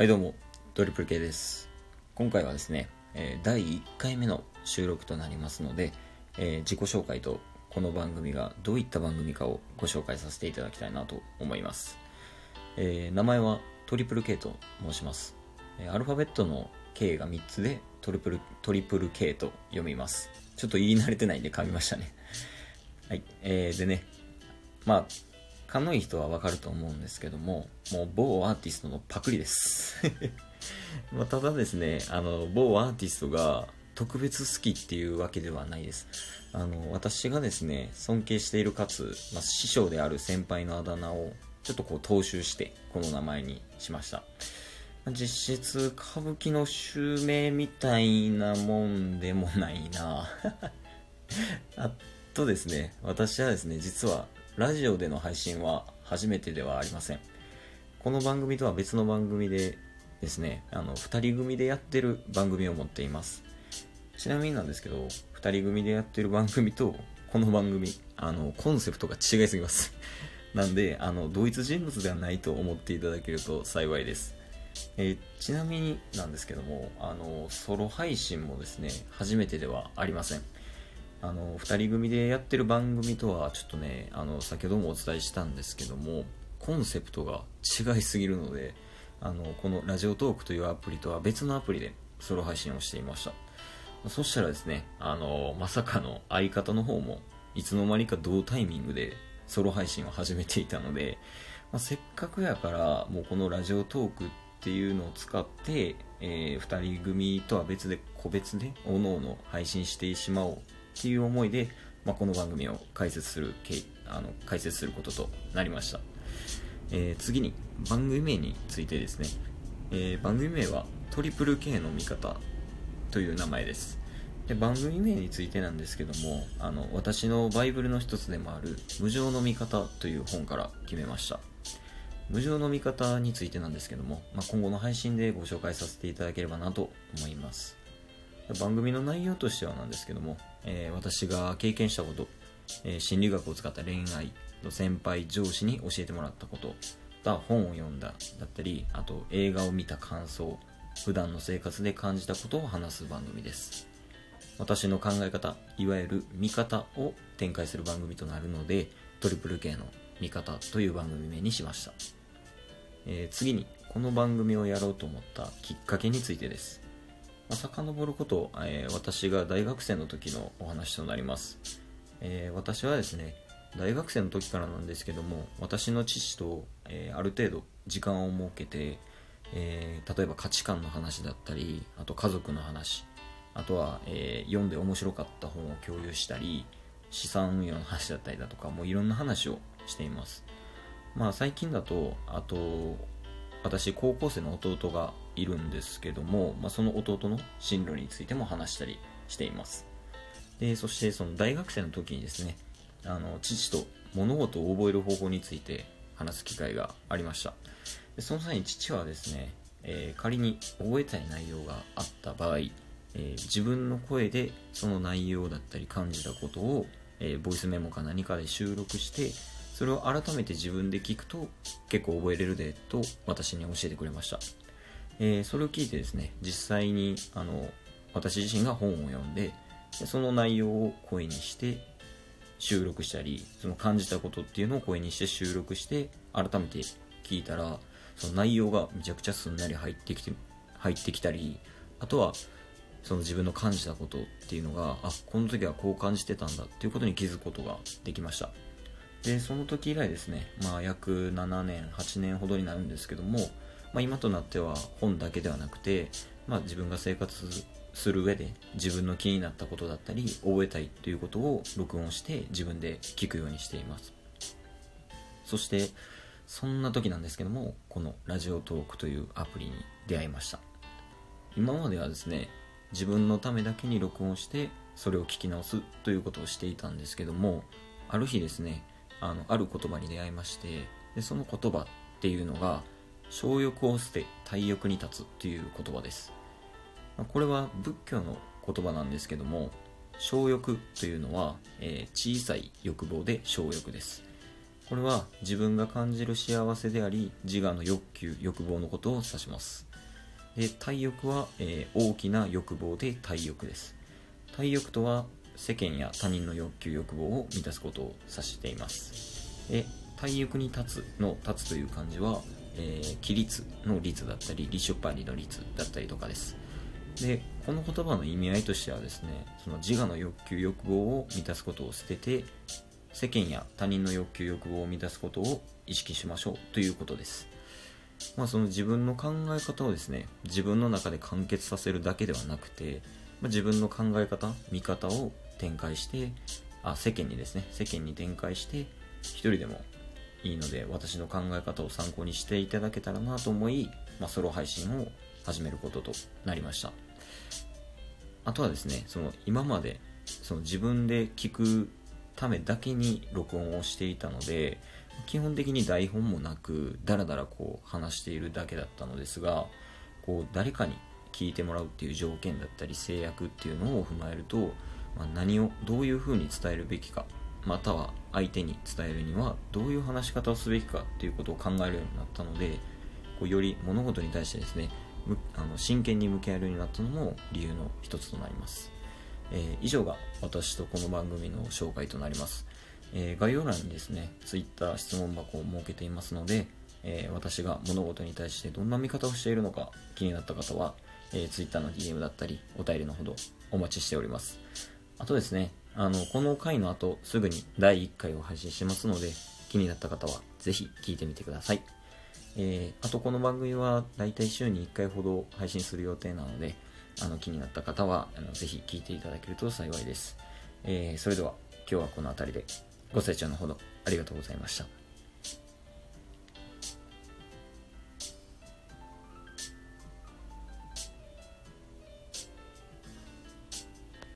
はいどうも、トリプル K です。今回はですね、えー第1回目の収録となりますので、えー自己紹介とこの番組がどういった番組かをご紹介させていただきたいなと思います。えー名前はトリプル K と申します。アルファベットの K が3つでトリプル、トリプル K と読みます。ちょっと言い慣れてないんで噛みましたね。はい。えーでね、まあ、勘のいい人はわかると思うんですけども、もう某アーティストのパクリです。まただですね、あの、某アーティストが特別好きっていうわけではないです。あの、私がですね、尊敬しているかつ、まあ、師匠である先輩のあだ名をちょっとこう踏襲して、この名前にしました。実質、歌舞伎の襲名みたいなもんでもないな あとですね、私はですね、実はラジオでの配信は初めてではありません。この番組とは別の番組でですね、あの、二人組でやってる番組を持っています。ちなみになんですけど、二人組でやってる番組と、この番組、あの、コンセプトが違いすぎます。なんで、あの、同一人物ではないと思っていただけると幸いです。えーちなみになんですけども、あの、ソロ配信もですね、初めてではありません。あの、二人組でやってる番組とはちょっとね、あの、先ほどもお伝えしたんですけども、コンセプトが違いすぎるので、あの、このラジオトークというアプリとは別のアプリでソロ配信をしていました。そしたらですね、あの、まさかの相方の方も、いつの間にか同タイミングでソロ配信を始めていたので、まあ、せっかくやから、もうこのラジオトークっていうのを使って、えー二人組とは別で、個別で、おのおの配信してしまおうっていう思いで、まあ、この番組を開設する、あの、開設することとなりました。えー次に番組名についてですね、えー番組名はトリプル K の味方という名前です。で番組名についてなんですけどもあの私のバイブルの一つでもある「無常の味方」という本から決めました。無常の味方についてなんですけども、まあ、今後の配信でご紹介させていただければなと思います。番組の内容としてはなんですけども、えー私が経験したこと、えー心理学を使った恋愛の先輩上司に教えてもらったことだ本を読んだだったりあと映画を見た感想普段の生活で感じたことを話す番組です。私の考え方いわゆる見方を展開する番組となるのでトリプル K の見方という番組名にしました。えー次にこの番組をやろうと思ったきっかけについてです、まあ、遡ること、えー私が大学生の時のお話となります、えー私はですね大学生の時からなんですけども私の父と、えーある程度時間を設けて、え例えば価値観の話だったりあと家族の話あとは、え読んで面白かった本を共有したり資産運用の話だったりだとかもういろんな話をしています。まあ最近だとあと私高校生の弟がいるんですけども、まあ、その弟の進路についても話したりしています。でそしてその大学生の時にですねあの父と物事を覚える方法について話す機会がありました。でその際に父はですね、えー仮に覚えたい内容があった場合、えー自分の声でその内容だったり感じたことを、えーボイスメモか何かで収録してそれを改めて自分で聞くと結構覚えれるでと私に教えてくれました、えーそれを聞いてですね実際にあの私自身が本を読んででその内容を声にして収録したりその感じたことっていうのを声にして収録して改めて聞いたらその内容がめちゃくちゃすんなり入ってきて入ってきたりあとはその自分の感じたことっていうのがあこの時はこう感じてたんだっていうことに気づくことができました。でその時以来ですね、まあ、約7年8年ほどになるんですけども、まあ、今となっては本だけではなくて、まあ、自分が生活する上で自分の気になったことだったり覚えたいということを録音して自分で聞くようにしています。そしてそんな時なんですけどもこのラジオトークというアプリに出会いました。今まではですね自分のためだけに録音してそれを聞き直すということをしていたんですけどもある日ですねあのある言葉に出会いましてでその言葉っていうのが小欲を捨て大欲に立つという言葉です。これは仏教の言葉なんですけども小欲というのは、えー小さい欲望で小欲です。これは自分が感じる幸せであり自我の欲求欲望のことを指します。で体欲は、えー大きな欲望で体欲です。体欲とは世間や他人の欲求欲望を満たすことを指しています。で体欲に立つの立つという漢字は、えー規律の律だったり立書パリの律だったりとかです。でこの言葉の意味合いとしてはですねその自我の欲求欲望を満たすことを捨てて世間や他人の欲求欲望を満たすことを意識しましょうということです。まあ、その自分の考え方をですね自分の中で完結させるだけではなくて、まあ、自分の考え方見方を展開してあ世間にですね世間に展開して一人でもいいので私の考え方を参考にしていただけたらなと思い、まあ、ソロ配信を始めることとなりました。あとはですねその今までその自分で聞くためだけに録音をしていたので基本的に台本もなくダラダラこう話しているだけだったのですがこう誰かに聞いてもらうっていう条件だったり制約っていうのを踏まえると、まあ、何をどういうふうに伝えるべきかまたは相手に伝えるにはどういう話し方をすべきかっていうことを考えるようになったのでこうより物事に対してですねあの真剣に向き合えるようになったのも理由の一つとなります、えー以上が私とこの番組の紹介となります、えー概要欄にですね Twitter 質問箱を設けていますので、えー私が物事に対してどんな見方をしているのか気になった方は、えー Twitter の DM だったりお便りのほどお待ちしております。あとですねあのこの回の後すぐに第1回を配信しますので気になった方はぜひ聞いてみてください。えーあとこの番組はだいたい週に1回ほど配信する予定なのであの気になった方はあのぜひ聞いていただけると幸いです、えーそれでは今日はこの辺りでご清聴のほどありがとうございました。